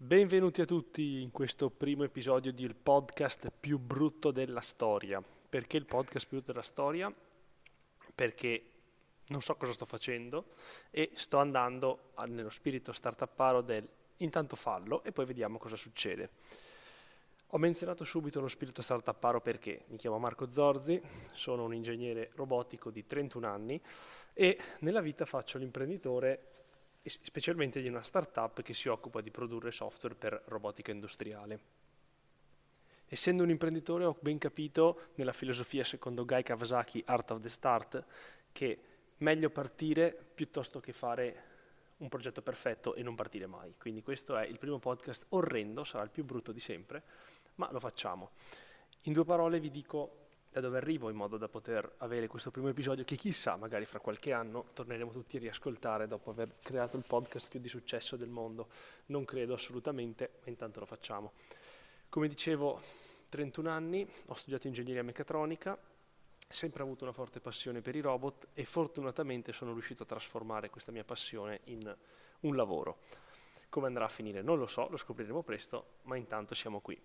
Benvenuti a tutti in questo primo episodio del podcast più brutto della storia. Perché il podcast più brutto della storia? Perché non so cosa sto facendo e sto andando nello spirito startupparo del intanto fallo e poi vediamo cosa succede. Ho menzionato subito lo spirito startupparo perché mi chiamo Marco Zorzi, sono un ingegnere robotico di 31 anni e nella vita faccio l'imprenditore specialmente di una startup che si occupa di produrre software per robotica industriale. Essendo un imprenditore ho ben capito nella filosofia secondo Guy Kawasaki Art of the Start che meglio partire piuttosto che fare un progetto perfetto e non partire mai. Quindi questo è il primo podcast orrendo, sarà il più brutto di sempre, ma lo facciamo. In due parole vi dico da dove arrivo in modo da poter avere questo primo episodio che chissà, magari fra qualche anno torneremo tutti a riascoltare dopo aver creato il podcast più di successo del mondo. Non credo assolutamente, ma intanto lo facciamo. Come dicevo, 31 anni, ho studiato ingegneria meccatronica, sempre avuto una forte passione per i robot e fortunatamente sono riuscito a trasformare questa mia passione in un lavoro. Come andrà a finire non lo so, lo scopriremo presto, ma intanto siamo qui.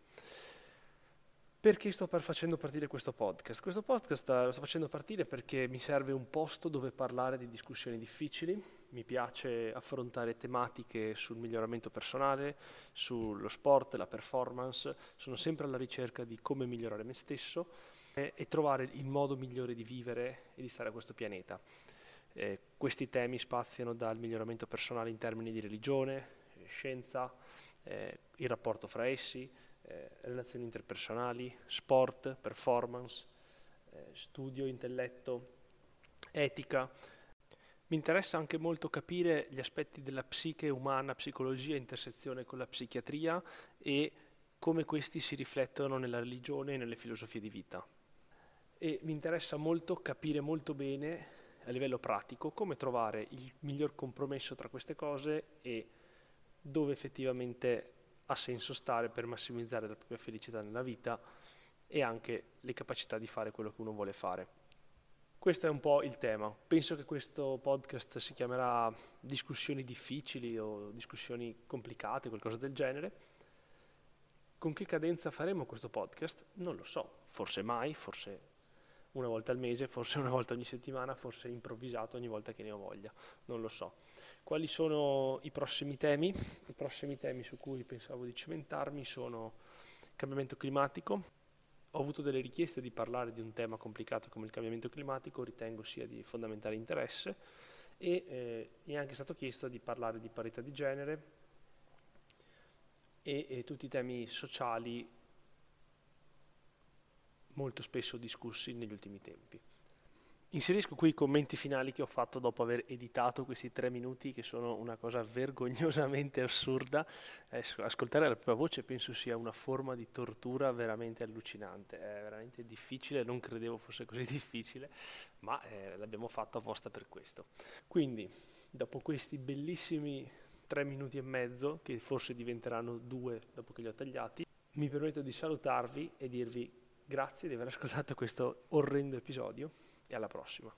Perché sto facendo partire questo podcast? Questo podcast lo sto facendo partire perché mi serve un posto dove parlare di discussioni difficili, mi piace affrontare tematiche sul miglioramento personale, sullo sport, la performance, sono sempre alla ricerca di come migliorare me stesso e, e trovare il modo migliore di vivere e di stare a questo pianeta. Eh, questi temi spaziano dal miglioramento personale in termini di religione, scienza, eh, il rapporto fra essi, eh, relazioni interpersonali, sport, performance, eh, studio, intelletto, etica. Mi interessa anche molto capire gli aspetti della psiche umana, psicologia, intersezione con la psichiatria e come questi si riflettono nella religione e nelle filosofie di vita. E mi interessa molto capire molto bene a livello pratico come trovare il miglior compromesso tra queste cose e dove effettivamente ha senso stare per massimizzare la propria felicità nella vita e anche le capacità di fare quello che uno vuole fare. Questo è un po' il tema. Penso che questo podcast si chiamerà discussioni difficili o discussioni complicate, qualcosa del genere. Con che cadenza faremo questo podcast? Non lo so, forse mai, forse una volta al mese, forse una volta ogni settimana, forse improvvisato ogni volta che ne ho voglia, non lo so. Quali sono i prossimi temi? I prossimi temi su cui pensavo di cimentarmi sono cambiamento climatico. Ho avuto delle richieste di parlare di un tema complicato come il cambiamento climatico, ritengo sia di fondamentale interesse e eh, mi è anche stato chiesto di parlare di parità di genere e, e tutti i temi sociali molto spesso discussi negli ultimi tempi. Inserisco qui i commenti finali che ho fatto dopo aver editato questi tre minuti che sono una cosa vergognosamente assurda. Ascoltare la propria voce penso sia una forma di tortura veramente allucinante, è veramente difficile, non credevo fosse così difficile, ma eh, l'abbiamo fatto apposta per questo. Quindi, dopo questi bellissimi tre minuti e mezzo, che forse diventeranno due dopo che li ho tagliati, mi permetto di salutarvi e dirvi grazie di aver ascoltato questo orrendo episodio e alla prossima.